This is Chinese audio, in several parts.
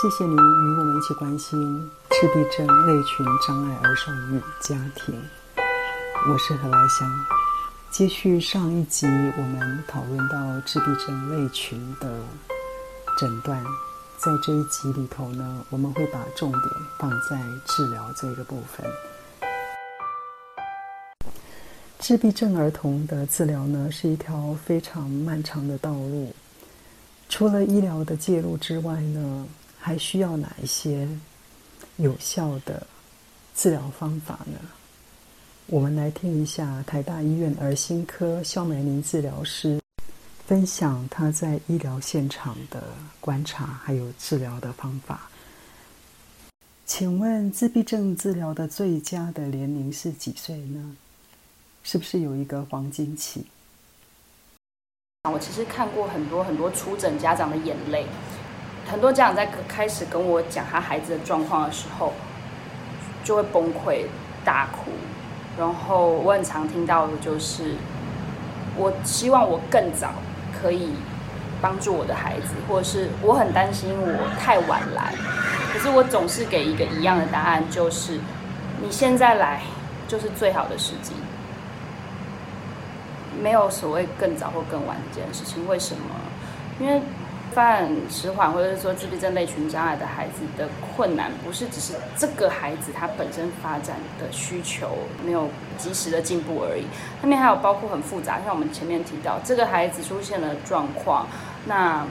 谢谢您与我们一起关心自闭症类群障碍儿童与家庭。我是何来香。接续上一集，我们讨论到自闭症类群的诊断，在这一集里头呢，我们会把重点放在治疗这个部分。自闭症儿童的治疗呢，是一条非常漫长的道路。除了医疗的介入之外呢，还需要哪一些有效的治疗方法呢？我们来听一下台大医院儿心科肖美玲治疗师分享他在医疗现场的观察，还有治疗的方法。请问自闭症治疗的最佳的年龄是几岁呢？是不是有一个黄金期？我其实看过很多很多出诊家长的眼泪，很多家长在开始跟我讲他孩子的状况的时候，就会崩溃大哭。然后我很常听到的就是，我希望我更早可以帮助我的孩子，或者是我很担心我太晚来，可是我总是给一个一样的答案，就是你现在来就是最好的时机。没有所谓更早或更晚这件事情，为什么？因为发展迟缓或者是说自闭症类群障碍的孩子的困难，不是只是这个孩子他本身发展的需求没有及时的进步而已，后面还有包括很复杂，像我们前面提到，这个孩子出现了状况，那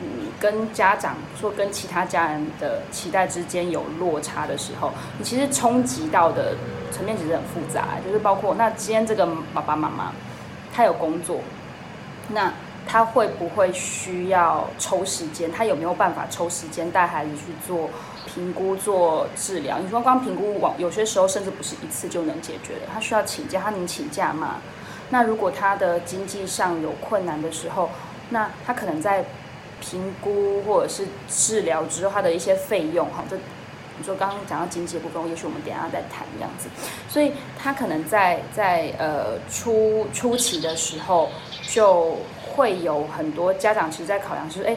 你跟家长说跟其他家人的期待之间有落差的时候，你其实冲击到的层面其实很复杂，就是包括那今天这个爸爸妈妈。他有工作，那他会不会需要抽时间？他有没有办法抽时间带孩子去做评估、做治疗？你说光评估，往有些时候甚至不是一次就能解决的。他需要请假，他能请假吗？那如果他的经济上有困难的时候，那他可能在评估或者是治疗之后，他的一些费用，哈，这。你说刚刚讲到经济的部分，也许我们等下再谈这样子，所以他可能在在呃初初期的时候，就会有很多家长其实在考量，就是哎，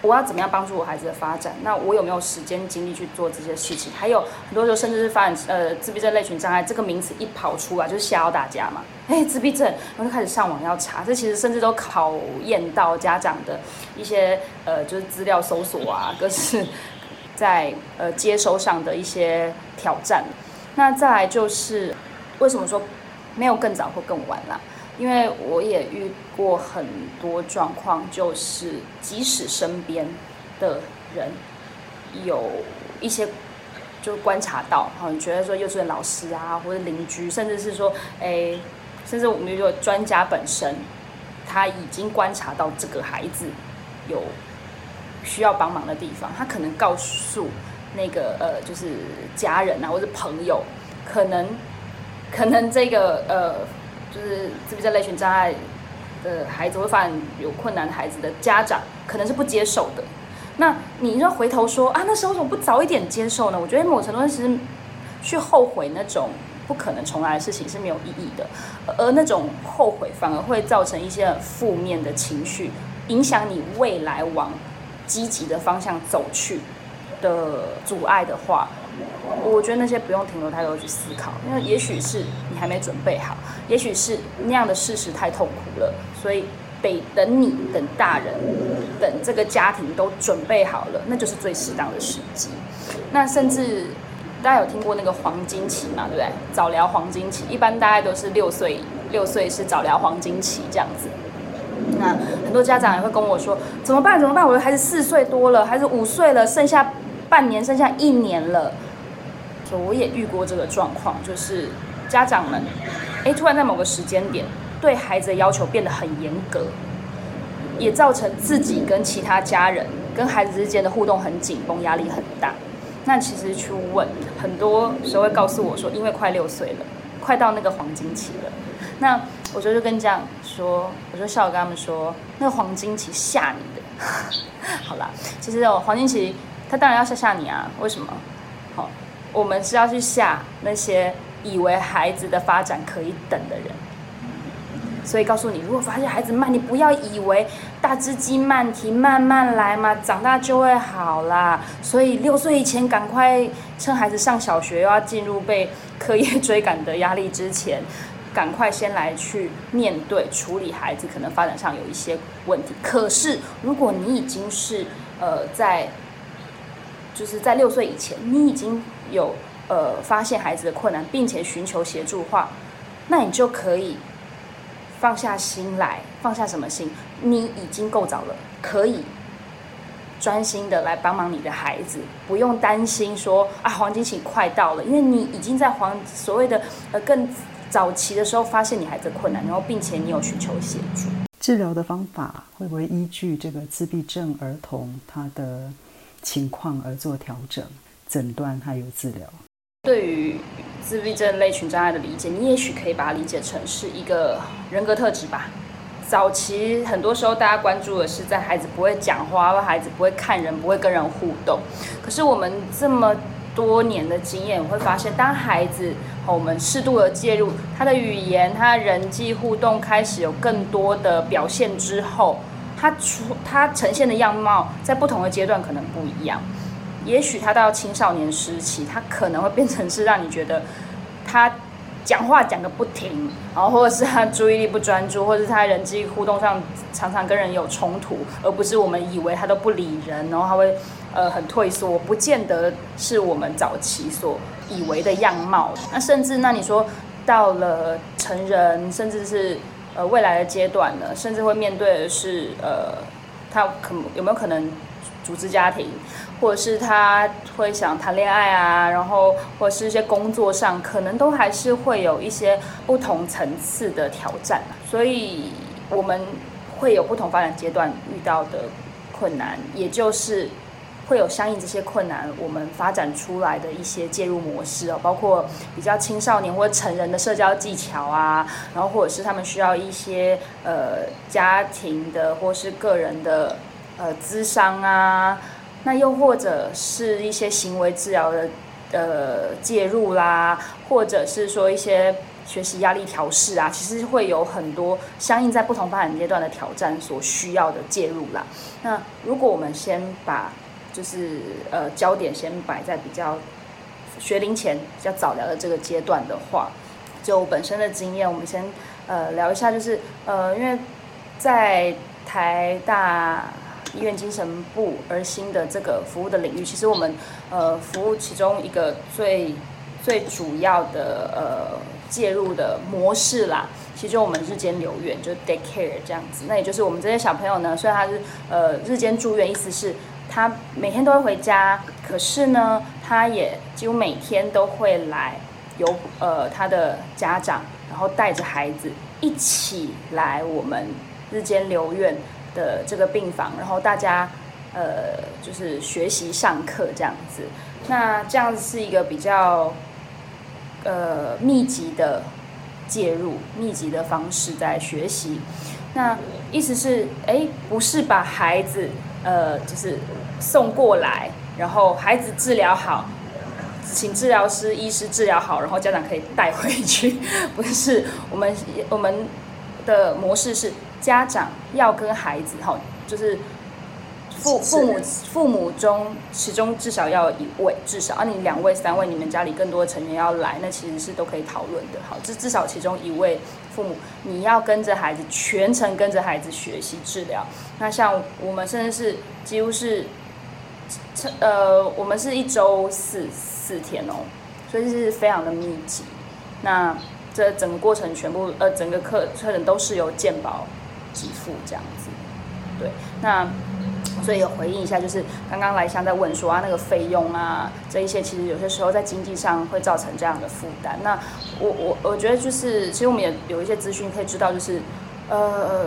我要怎么样帮助我孩子的发展？那我有没有时间精力去做这些事情？还有很多时候，甚至是发展呃自闭症类群障碍这个名词一跑出来，就是吓到大家嘛，哎，自闭症，我就开始上网要查，这其实甚至都考验到家长的一些呃就是资料搜索啊，各式。在呃接收上的一些挑战，那再来就是为什么说没有更早或更晚啦？因为我也遇过很多状况，就是即使身边的人有一些就观察到，哈，你觉得说幼稚园老师啊，或者邻居，甚至是说，哎，甚至我们如果专家本身，他已经观察到这个孩子有。需要帮忙的地方，他可能告诉那个呃，就是家人啊，或者朋友，可能可能这个呃，就是自闭症类群障碍的孩子会发展有困难孩子的家长，可能是不接受的。那你要回头说啊，那时候怎么不早一点接受呢？我觉得某程度上其实去后悔那种不可能重来的事情是没有意义的，而那种后悔反而会造成一些负面的情绪，影响你未来往。积极的方向走去的阻碍的话，我觉得那些不用停留太多去思考，因为也许是你还没准备好，也许是那样的事实太痛苦了，所以得等你等大人等这个家庭都准备好了，那就是最适当的时机。那甚至大家有听过那个黄金期嘛？对不对？早疗黄金期，一般大概都是六岁，六岁是早疗黄金期这样子。那很多家长也会跟我说：“怎么办？怎么办？我的孩子四岁多了，孩子五岁了，剩下半年，剩下一年了。”说我也遇过这个状况，就是家长们，哎，突然在某个时间点对孩子的要求变得很严格，也造成自己跟其他家人跟孩子之间的互动很紧绷，压力很大。那其实去问，很多时候会告诉我说：“因为快六岁了，快到那个黄金期了。”那我就就跟家长说，我就笑着跟他们说，那个黄金期吓你的，好啦，其实哦，黄金期他当然要吓吓你啊，为什么？好，我们是要去吓那些以为孩子的发展可以等的人，所以告诉你，如果发现孩子慢，你不要以为大只鸡慢提，慢慢来嘛，长大就会好啦。所以六岁以前赶快趁孩子上小学又要进入被课业追赶的压力之前。赶快先来去面对处理孩子可能发展上有一些问题。可是如果你已经是呃在就是在六岁以前，你已经有呃发现孩子的困难，并且寻求协助的话，那你就可以放下心来，放下什么心？你已经够早了，可以专心的来帮忙你的孩子，不用担心说啊黄金期快到了，因为你已经在黄所谓的呃更。早期的时候发现你孩子困难，然后并且你有寻求协助，治疗的方法会不会依据这个自闭症儿童他的情况而做调整、诊断还有治疗？对于自闭症类群障碍的理解，你也许可以把它理解成是一个人格特质吧。早期很多时候大家关注的是在孩子不会讲话，或孩子不会看人、不会跟人互动。可是我们这么多年的经验，我会发现当孩子和我们适度的介入他的语言，他人际互动开始有更多的表现之后，他出他呈现的样貌在不同的阶段可能不一样。也许他到青少年时期，他可能会变成是让你觉得他讲话讲个不停，然后或者是他注意力不专注，或者是他人际互动上常常跟人有冲突，而不是我们以为他都不理人，然后他会呃很退缩，不见得是我们早期所。以为的样貌，那甚至那你说到了成人，甚至是呃未来的阶段呢，甚至会面对的是呃，他可有没有可能组织家庭，或者是他会想谈恋爱啊，然后或者是一些工作上，可能都还是会有一些不同层次的挑战，所以我们会有不同发展阶段遇到的困难，也就是。会有相应这些困难，我们发展出来的一些介入模式哦，包括比较青少年或成人的社交技巧啊，然后或者是他们需要一些呃家庭的或是个人的呃咨商啊，那又或者是一些行为治疗的呃介入啦，或者是说一些学习压力调试啊，其实会有很多相应在不同发展阶段的挑战所需要的介入啦。那如果我们先把就是呃，焦点先摆在比较学龄前、比较早聊的这个阶段的话，就本身的经验，我们先呃聊一下，就是呃，因为在台大医院精神部而新的这个服务的领域，其实我们呃服务其中一个最最主要的呃介入的模式啦，其实我们日间留院，就 day care 这样子。那也就是我们这些小朋友呢，虽然他是呃日间住院，意思是。他每天都会回家，可是呢，他也几乎每天都会来，由呃他的家长，然后带着孩子一起来我们日间留院的这个病房，然后大家呃就是学习上课这样子。那这样子是一个比较呃密集的介入、密集的方式在学习。那意思是，哎，不是把孩子。呃，就是送过来，然后孩子治疗好，请治疗师、医师治疗好，然后家长可以带回去。不是，我们我们的模式是家长要跟孩子哈，就是父父母父母中其中至少要一位，至少啊，你两位、三位，你们家里更多的成员要来，那其实是都可以讨论的。好，至至少其中一位。父母，你要跟着孩子全程跟着孩子学习治疗。那像我们甚至是几乎是，呃，我们是一周四四天哦，所以是非常的密集。那这整个过程全部呃，整个课课程都是由健保给付这样子。对，那。所以有回应一下，就是刚刚来香在问说啊，那个费用啊，这一些其实有些时候在经济上会造成这样的负担。那我我我觉得就是，其实我们也有一些资讯可以知道，就是呃，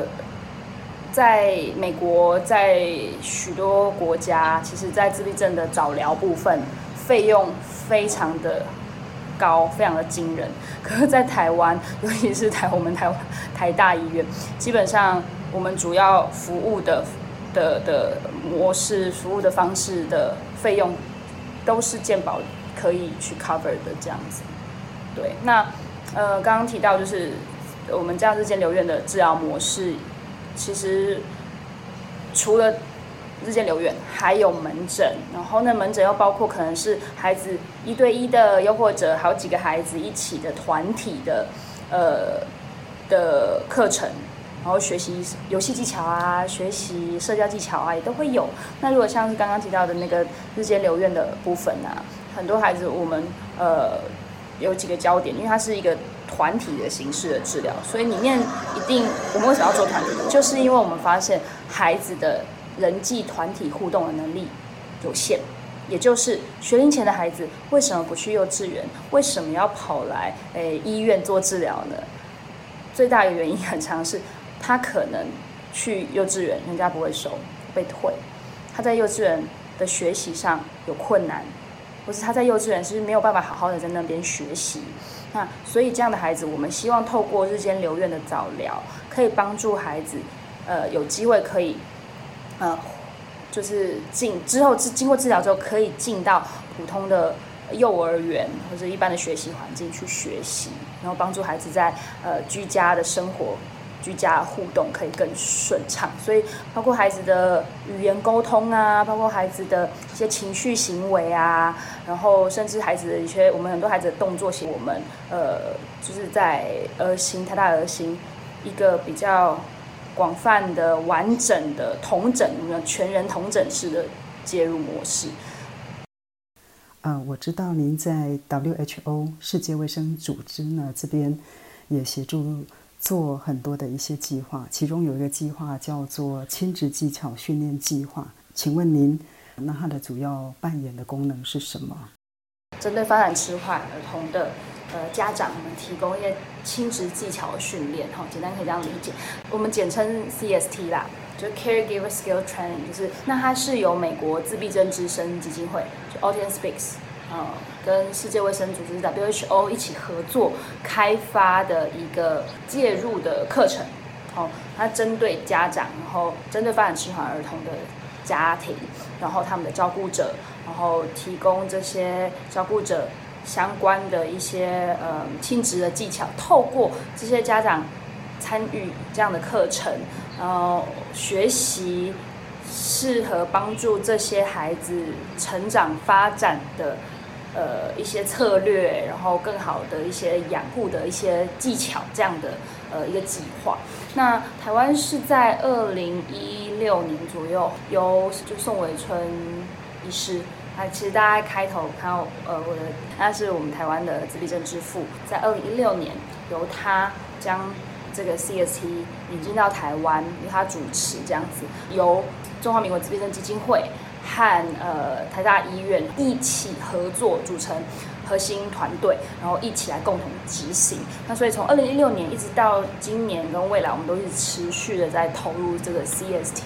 在美国，在许多国家，其实，在自闭症的早疗部分费用非常的高，非常的惊人。可是，在台湾，尤其是台我们台湾台大医院，基本上我们主要服务的。的的模式服务的方式的费用都是健保可以去 cover 的这样子，对。那呃刚刚提到就是我们这样日间留院的治疗模式，其实除了日间留院，还有门诊，然后那门诊又包括可能是孩子一对一的，又或者好几个孩子一起的团体的，呃的课程。然后学习游戏技巧啊，学习社交技巧啊，也都会有。那如果像是刚刚提到的那个日间留院的部分啊，很多孩子我们呃有几个焦点，因为它是一个团体的形式的治疗，所以里面一定我们为什么要做团体？就是因为我们发现孩子的人际团体互动的能力有限，也就是学龄前的孩子为什么不去幼稚园？为什么要跑来诶医院做治疗呢？最大的原因很常是。他可能去幼稚园，人家不会收，被退；他在幼稚园的学习上有困难，或是他在幼稚园是没有办法好好的在那边学习。那所以这样的孩子，我们希望透过日间留院的早疗，可以帮助孩子，呃，有机会可以，呃，就是进之后经经过治疗之后，可以进到普通的幼儿园或者一般的学习环境去学习，然后帮助孩子在呃居家的生活。居家互动可以更顺畅，所以包括孩子的语言沟通啊，包括孩子的一些情绪行为啊，然后甚至孩子的一些我们很多孩子的动作型，我们呃就是在儿行台大儿行一个比较广泛的完整的同诊，全人同诊式的介入模式。啊，我知道您在 WHO 世界卫生组织呢这边也协助。做很多的一些计划，其中有一个计划叫做亲子技巧训练计划。请问您，那它的主要扮演的功能是什么？针对发展迟缓儿童的呃家长，我们提供一些亲子技巧训练，哈，简单可以这样理解，我们简称 CST 啦，就是 Caregiver Skill Training，就是那它是由美国自闭症之声基金会，就 Autism Speaks。呃，跟世界卫生组织 WHO 一起合作开发的一个介入的课程，哦，它针对家长，然后针对发展迟缓儿童的家庭，然后他们的照顾者，然后提供这些照顾者相关的一些呃亲职的技巧，透过这些家长参与这样的课程，然后学习适合帮助这些孩子成长发展的。呃，一些策略，然后更好的一些养护的一些技巧，这样的呃一个计划。那台湾是在二零一六年左右，由就宋伟春医师，他其实大家开头看到呃我的，他是我们台湾的自闭症之父，在二零一六年由他将这个 CST 引进到台湾，由他主持这样子，由中华民国自闭症基金会。和呃台大医院一起合作组成核心团队，然后一起来共同执行。那所以从二零一六年一直到今年跟未来，我们都是持续的在投入这个 CST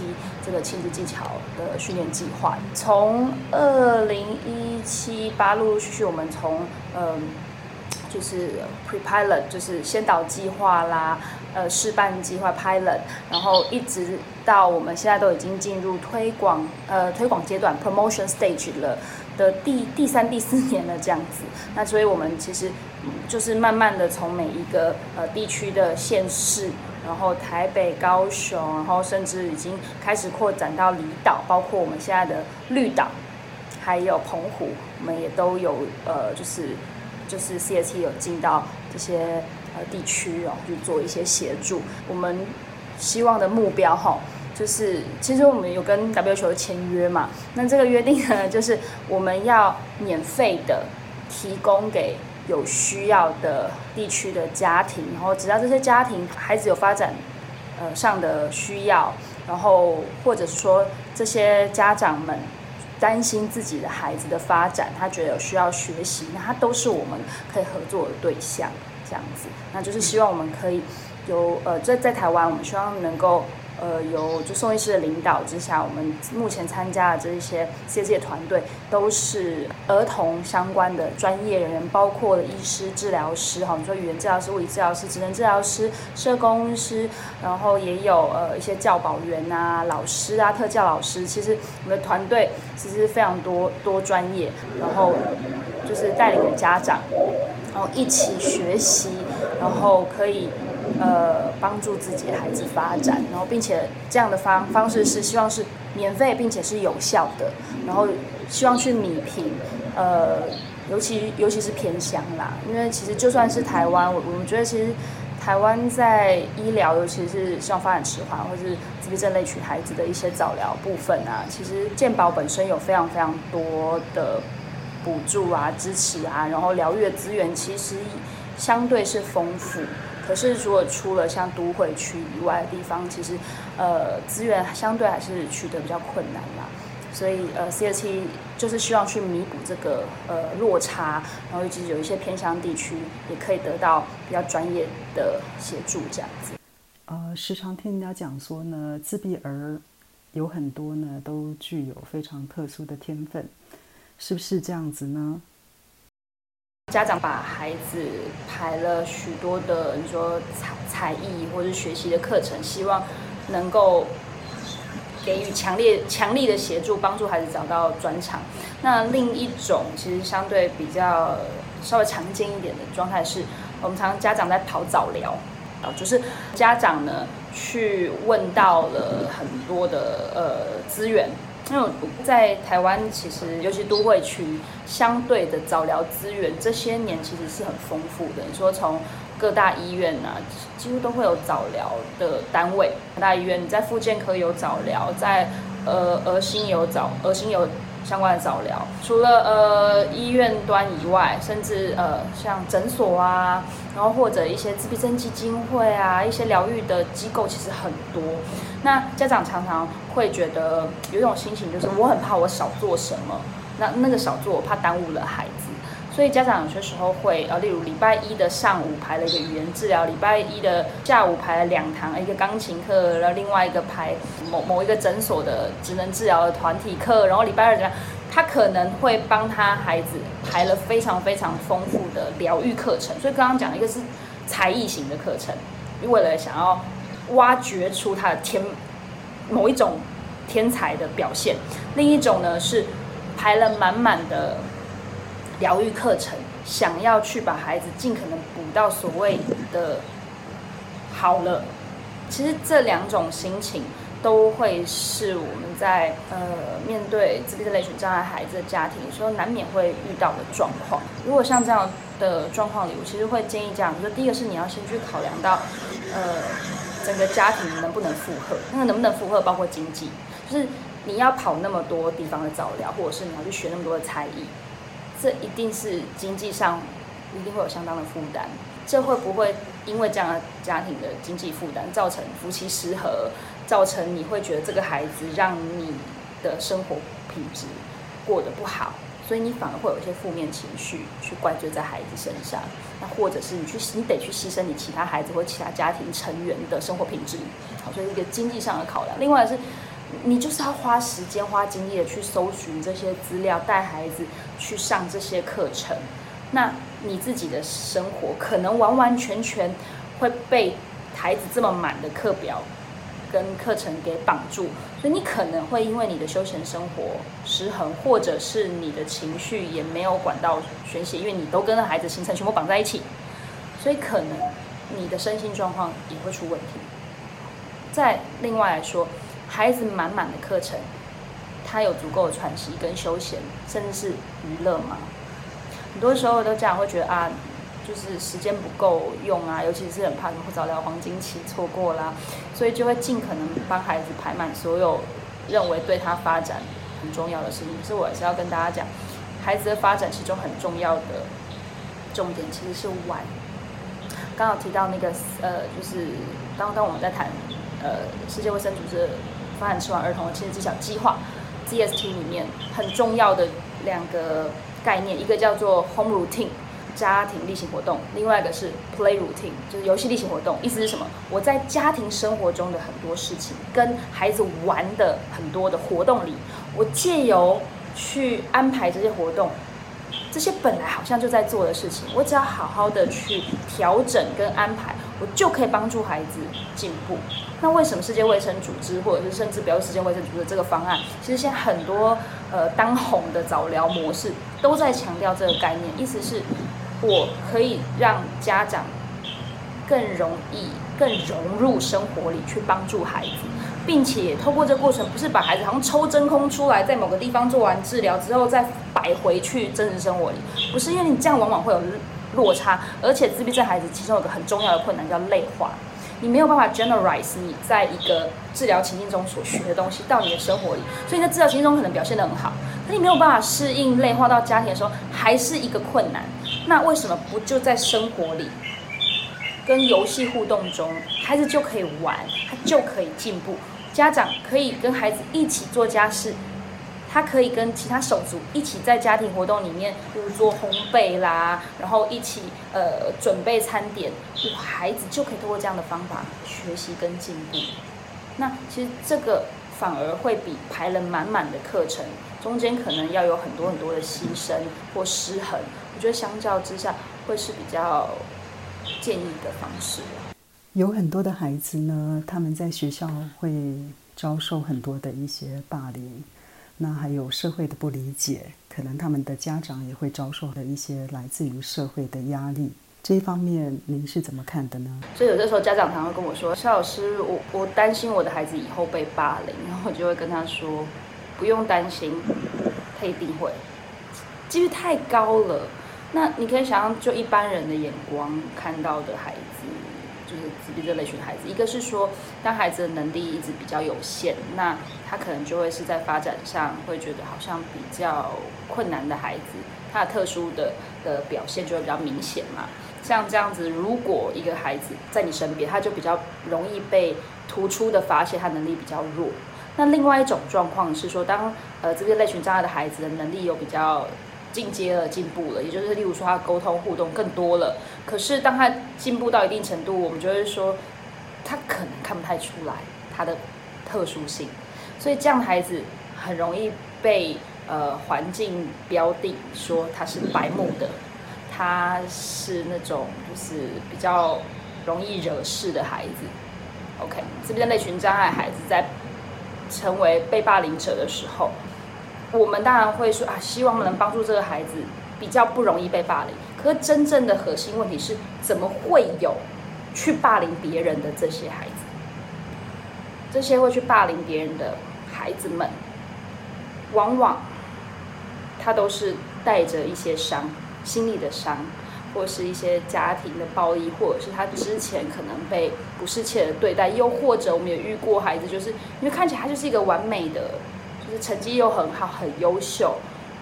这个亲子技巧的训练计划。从二零一七八陆陆续续，我们从嗯就是 pre pilot 就是先导计划啦。呃，试办计划 pilot，然后一直到我们现在都已经进入推广呃推广阶段 promotion stage 了的第第三第四年了这样子。那所以我们其实就是慢慢的从每一个呃地区的县市，然后台北、高雄，然后甚至已经开始扩展到离岛，包括我们现在的绿岛，还有澎湖，我们也都有呃就是就是 C S T 有进到这些。呃，地区哦，去做一些协助。我们希望的目标哈，就是其实我们有跟 WHO 签约嘛。那这个约定呢，就是我们要免费的提供给有需要的地区的家庭，然后只要这些家庭孩子有发展呃上的需要，然后或者是说这些家长们担心自己的孩子的发展，他觉得有需要学习，那他都是我们可以合作的对象。这样子，那就是希望我们可以有呃，在在台湾，我们希望能够呃，有就宋医师的领导之下，我们目前参加的这一些业界团队都是儿童相关的专业人员，包括医师、治疗师，哈，你说语言治疗师、物理治疗师、职能治疗师、社工师，然后也有呃一些教保员啊、老师啊、特教老师，其实我们的团队其实非常多多专业，然后就是带领着家长。然后一起学习，然后可以呃帮助自己的孩子发展，然后并且这样的方方式是希望是免费并且是有效的，然后希望去弥平呃。尤其尤其是偏乡啦，因为其实就算是台湾，我我们觉得其实台湾在医疗，尤其是像发展迟缓或是自闭症类群孩子的一些早疗部分啊，其实健保本身有非常非常多的补助啊、支持啊，然后疗愈的资源其实相对是丰富。可是如果出了像都会区以外的地方，其实呃资源相对还是取得比较困难啦。所以，呃，C S T 就是希望去弥补这个呃落差，然后以及有一些偏乡地区也可以得到比较专业的协助，这样子。呃，时常听人家讲说呢，自闭儿有很多呢都具有非常特殊的天分，是不是这样子呢？家长把孩子排了许多的，你说才才艺或者学习的课程，希望能够。给予强烈、强力的协助，帮助孩子找到专长。那另一种其实相对比较稍微常见一点的状态是，我们常常家长在跑早疗，就是家长呢去问到了很多的呃资源，因为在台湾其实尤其都会区相对的早疗资源这些年其实是很丰富的。你说从各大医院啊，几乎都会有早疗的单位。各大医院，你在复健科有早疗，在呃儿心有早儿心有相关的早疗。除了呃医院端以外，甚至呃像诊所啊，然后或者一些自闭症基金会啊，一些疗愈的机构其实很多。那家长常常会觉得有一种心情，就是我很怕我少做什么，那那个少做，我怕耽误了孩子。所以家长有些时候会，呃，例如礼拜一的上午排了一个语言治疗，礼拜一的下午排了两堂，一个钢琴课，然后另外一个排某某一个诊所的职能治疗的团体课，然后礼拜二怎样，他可能会帮他孩子排了非常非常丰富的疗愈课程。所以刚刚讲一个是才艺型的课程，为了想要挖掘出他的天某一种天才的表现，另一种呢是排了满满的。疗愈课程，想要去把孩子尽可能补到所谓的好了。其实这两种心情都会是我们在呃面对自闭症类群障碍孩子的家庭，有时候难免会遇到的状况。如果像这样的状况里，我其实会建议这样：，说第一个是你要先去考量到呃整个家庭能不能负荷，那个能不能负荷包括经济，就是你要跑那么多地方的早疗，或者是你要去学那么多的才艺。这一定是经济上一定会有相当的负担，这会不会因为这样的家庭的经济负担造成夫妻失和，造成你会觉得这个孩子让你的生活品质过得不好，所以你反而会有一些负面情绪去怪罪在孩子身上，那或者是你去你得去牺牲你其他孩子或其他家庭成员的生活品质，好，所以一个经济上的考量，另外是。你就是要花时间、花精力的去搜寻这些资料，带孩子去上这些课程。那你自己的生活可能完完全全会被孩子这么满的课表跟课程给绑住，所以你可能会因为你的休闲生活失衡，或者是你的情绪也没有管道宣泄，因为你都跟孩子行程全部绑在一起，所以可能你的身心状况也会出问题。再另外来说。孩子满满的课程，他有足够的喘息跟休闲，甚至是娱乐吗？很多时候都家长会觉得啊，就是时间不够用啊，尤其是很怕什么早疗黄金期错过啦，所以就会尽可能帮孩子排满所有认为对他发展很重要的事情。可是我还是要跟大家讲，孩子的发展其中很重要的重点其实是玩。刚好提到那个呃，就是刚刚我们在谈呃世界卫生组织。发展迟缓儿童的亲子技巧计划 （ZST） 里面很重要的两个概念，一个叫做 home routine 家庭例行活动，另外一个是 play routine 就是游戏例行活动。意思是什么？我在家庭生活中的很多事情，跟孩子玩的很多的活动里，我借由去安排这些活动，这些本来好像就在做的事情，我只要好好的去调整跟安排，我就可以帮助孩子进步。那为什么世界卫生组织，或者是甚至比如世界卫生组织这个方案，其实现在很多呃当红的早疗模式都在强调这个概念，意思是我可以让家长更容易、更融入生活里去帮助孩子，并且透过这个过程，不是把孩子好像抽真空出来，在某个地方做完治疗之后再摆回去真实生活里，不是因为你这样往往会有落差，而且自闭症孩子其中有个很重要的困难叫类化。你没有办法 generalize 你在一个治疗情境中所学的东西到你的生活里，所以你在治疗情境中可能表现得很好，可你没有办法适应类化到家庭的时候，还是一个困难。那为什么不就在生活里，跟游戏互动中，孩子就可以玩，他就可以进步，家长可以跟孩子一起做家事。他可以跟其他手足一起在家庭活动里面，比如做烘焙啦，然后一起呃准备餐点，孩子就可以通过这样的方法学习跟进步。那其实这个反而会比排了满满的课程，中间可能要有很多很多的牺牲或失衡，我觉得相较之下会是比较建议的方式。有很多的孩子呢，他们在学校会遭受很多的一些霸凌。那还有社会的不理解，可能他们的家长也会遭受的一些来自于社会的压力。这一方面，您是怎么看的呢？所以有的时候家长常常跟我说：“肖老师，我我担心我的孩子以后被霸凌。”然后我就会跟他说：“不用担心，他一定会，几率太高了。”那你可以想象，就一般人的眼光看到的孩子。就是自闭症类型的孩子，一个是说，当孩子的能力一直比较有限，那他可能就会是在发展上会觉得好像比较困难的孩子，他的特殊的的表现就会比较明显嘛。像这样子，如果一个孩子在你身边，他就比较容易被突出的发现他能力比较弱。那另外一种状况是说，当呃这个类群障碍的孩子的能力有比较。进阶了，进步了，也就是例如说他沟通互动更多了。可是当他进步到一定程度，我们就会说他可能看不太出来他的特殊性，所以这样的孩子很容易被呃环境标定说他是白目的，他是那种就是比较容易惹事的孩子。OK，这边那群障碍孩子在成为被霸凌者的时候。我们当然会说啊，希望能帮助这个孩子比较不容易被霸凌。可是真正的核心问题是，怎么会有去霸凌别人的这些孩子？这些会去霸凌别人的孩子们，往往他都是带着一些伤，心理的伤，或是一些家庭的暴力，或者是他之前可能被不适切的对待，又或者我们也遇过孩子，就是因为看起来他就是一个完美的。就是成绩又很好，很优秀，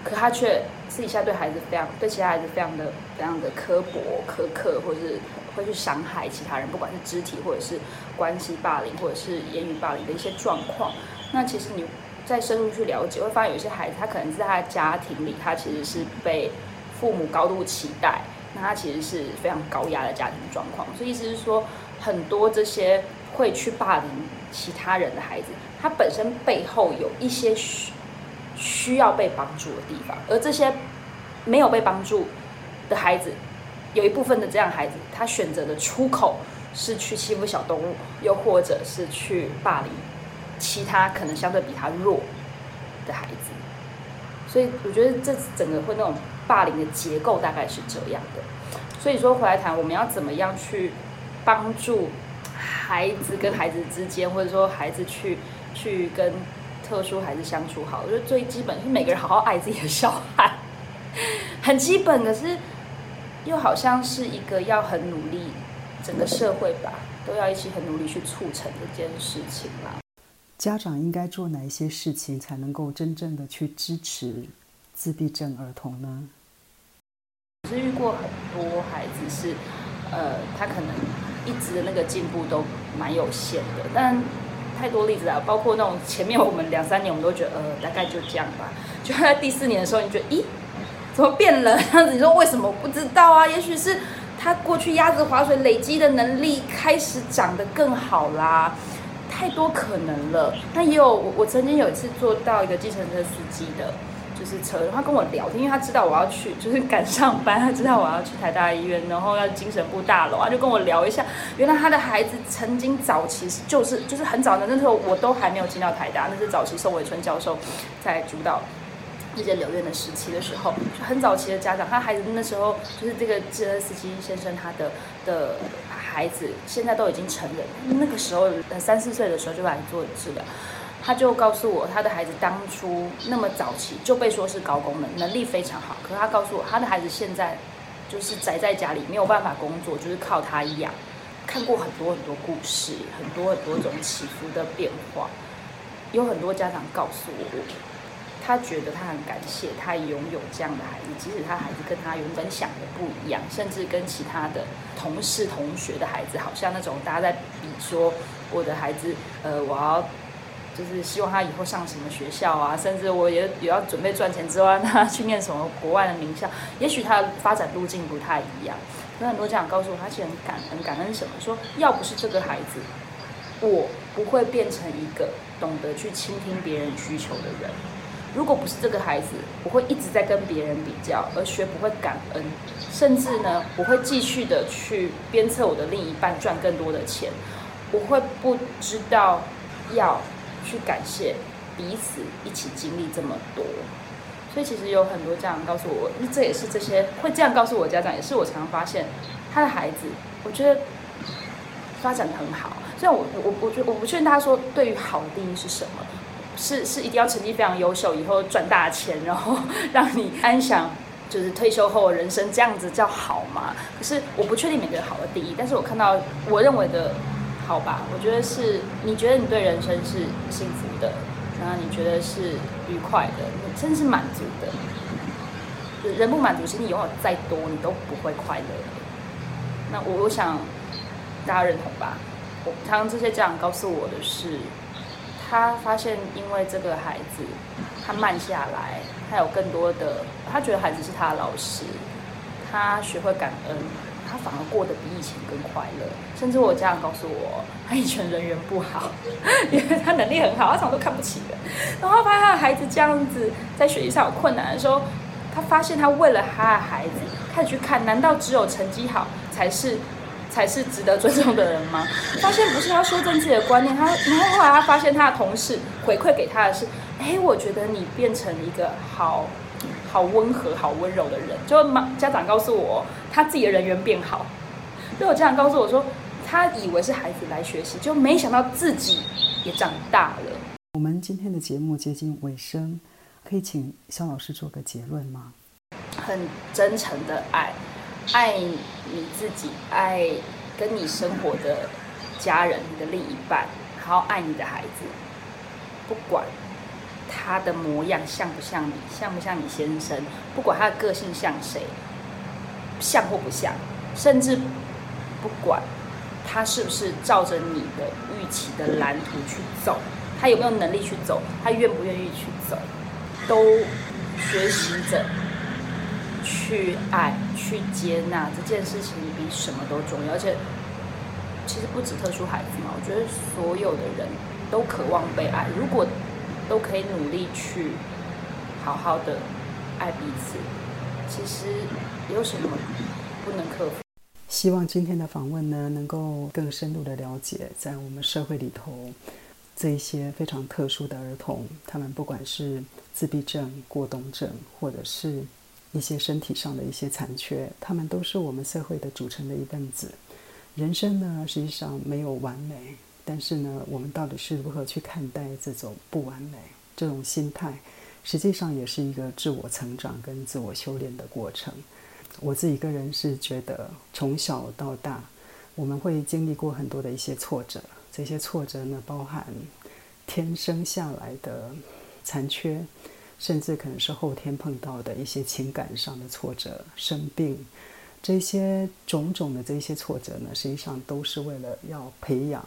可他却私底下对孩子非常，对其他孩子非常的、非常的刻薄、苛刻，或者是会去伤害其他人，不管是肢体或者是关系霸凌，或者是言语霸凌的一些状况。那其实你再深入去了解，会发现有些孩子他可能在他的家庭里，他其实是被父母高度期待，那他其实是非常高压的家庭状况。所以意思是说，很多这些会去霸凌其他人的孩子。他本身背后有一些需需要被帮助的地方，而这些没有被帮助的孩子，有一部分的这样孩子，他选择的出口是去欺负小动物，又或者是去霸凌其他可能相对比他弱的孩子。所以我觉得这整个会那种霸凌的结构大概是这样的。所以说回来谈，我们要怎么样去帮助孩子跟孩子之间，或者说孩子去。去跟特殊孩子相处好，我觉得最基本是每个人好好爱自己的小孩，很基本的是，又好像是一个要很努力，整个社会吧都要一起很努力去促成这件事情啦。家长应该做哪一些事情才能够真正的去支持自闭症儿童呢？我是遇过很多孩子是，呃，他可能一直的那个进步都蛮有限的，但。太多例子了，包括那种前面我们两三年，我们都觉得呃大概就这样吧。就在第四年的时候，你觉得咦，怎么变了？这样子，你说为什么？不知道啊。也许是他过去鸭子划水累积的能力开始长得更好啦，太多可能了。那也有我我曾经有一次做到一个计程车司机的。就是车，他跟我聊天，因为他知道我要去，就是赶上班，他知道我要去台大医院，然后要精神部大楼，他就跟我聊一下，原来他的孩子曾经早期就是就是很早的那时候，我都还没有进到台大，那是早期宋伟春教授在主导这些留院的时期的时候，就很早期的家长，他孩子那时候就是这个智恩斯基先生他的的。孩子现在都已经成人，那个时候三四岁的时候就来做治疗，他就告诉我，他的孩子当初那么早期就被说是高功能，能力非常好，可是他告诉我，他的孩子现在就是宅在家里没有办法工作，就是靠他养。看过很多很多故事，很多很多种起伏的变化，有很多家长告诉我。他觉得他很感谢他拥有这样的孩子，即使他孩子跟他原本想的不一样，甚至跟其他的同事同学的孩子，好像那种大家在比说我的孩子，呃，我要就是希望他以后上什么学校啊，甚至我也也要准备赚钱之外，他 去念什么国外的名校，也许他的发展路径不太一样。有很多家长告诉我，他其实很感恩，感恩什么？说要不是这个孩子，我不会变成一个懂得去倾听别人需求的人。如果不是这个孩子，我会一直在跟别人比较，而学不会感恩，甚至呢，我会继续的去鞭策我的另一半赚更多的钱，我会不知道要去感谢彼此一起经历这么多。所以其实有很多家长告诉我，这也是这些会这样告诉我家长，也是我常常发现他的孩子，我觉得发展的很好。虽然我我我觉我不确定他说对于好的定义是什么。是是一定要成绩非常优秀，以后赚大钱，然后让你安享，就是退休后人生这样子叫好吗？可是我不确定每个人好的定义，但是我看到我认为的好吧，我觉得是你觉得你对人生是幸福的，然后你觉得是愉快的，甚至是满足的。人不满足，其实你拥有再多，你都不会快乐。那我我想大家认同吧？我常常这些家长告诉我的是。他发现，因为这个孩子，他慢下来，他有更多的，他觉得孩子是他的老师，他学会感恩，他反而过得比以前更快乐。甚至我家长告诉我，他以前人缘不好，因为他能力很好，他常常都看不起人。然后发现他的孩子这样子在学习上有困难的时候，他发现他为了他的孩子，开始去看，难道只有成绩好才是？才是值得尊重的人吗？发现不是他修正自己的观念，他然后后来他发现他的同事回馈给他的是，哎，我觉得你变成一个好好温和、好温柔的人。就妈家长告诉我，他自己的人缘变好。就我家长告诉我说，他以为是孩子来学习，就没想到自己也长大了。我们今天的节目接近尾声，可以请肖老师做个结论吗？很真诚的爱。爱你自己，爱跟你生活的家人，你的另一半，好好爱你的孩子。不管他的模样像不像你，像不像你先生，不管他的个性像谁，像或不像，甚至不管他是不是照着你的预期的蓝图去走，他有没有能力去走，他愿不愿意去走，都学习着。去爱、去接纳这件事情比什么都重要，而且其实不止特殊孩子嘛，我觉得所有的人都渴望被爱。如果都可以努力去好好的爱彼此，其实有什么不能克服？希望今天的访问呢，能够更深入的了解，在我们社会里头这一些非常特殊的儿童，他们不管是自闭症、过动症，或者是。一些身体上的一些残缺，他们都是我们社会的组成的一份子。人生呢，实际上没有完美，但是呢，我们到底是如何去看待这种不完美？这种心态，实际上也是一个自我成长跟自我修炼的过程。我自己个人是觉得，从小到大，我们会经历过很多的一些挫折。这些挫折呢，包含天生下来的残缺。甚至可能是后天碰到的一些情感上的挫折、生病，这些种种的这些挫折呢，实际上都是为了要培养，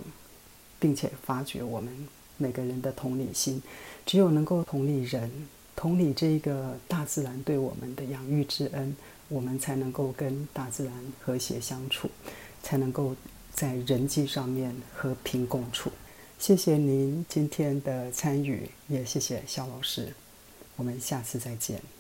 并且发掘我们每个人的同理心。只有能够同理人、同理这个大自然对我们的养育之恩，我们才能够跟大自然和谐相处，才能够在人际上面和平共处。谢谢您今天的参与，也谢谢肖老师。我们下次再见。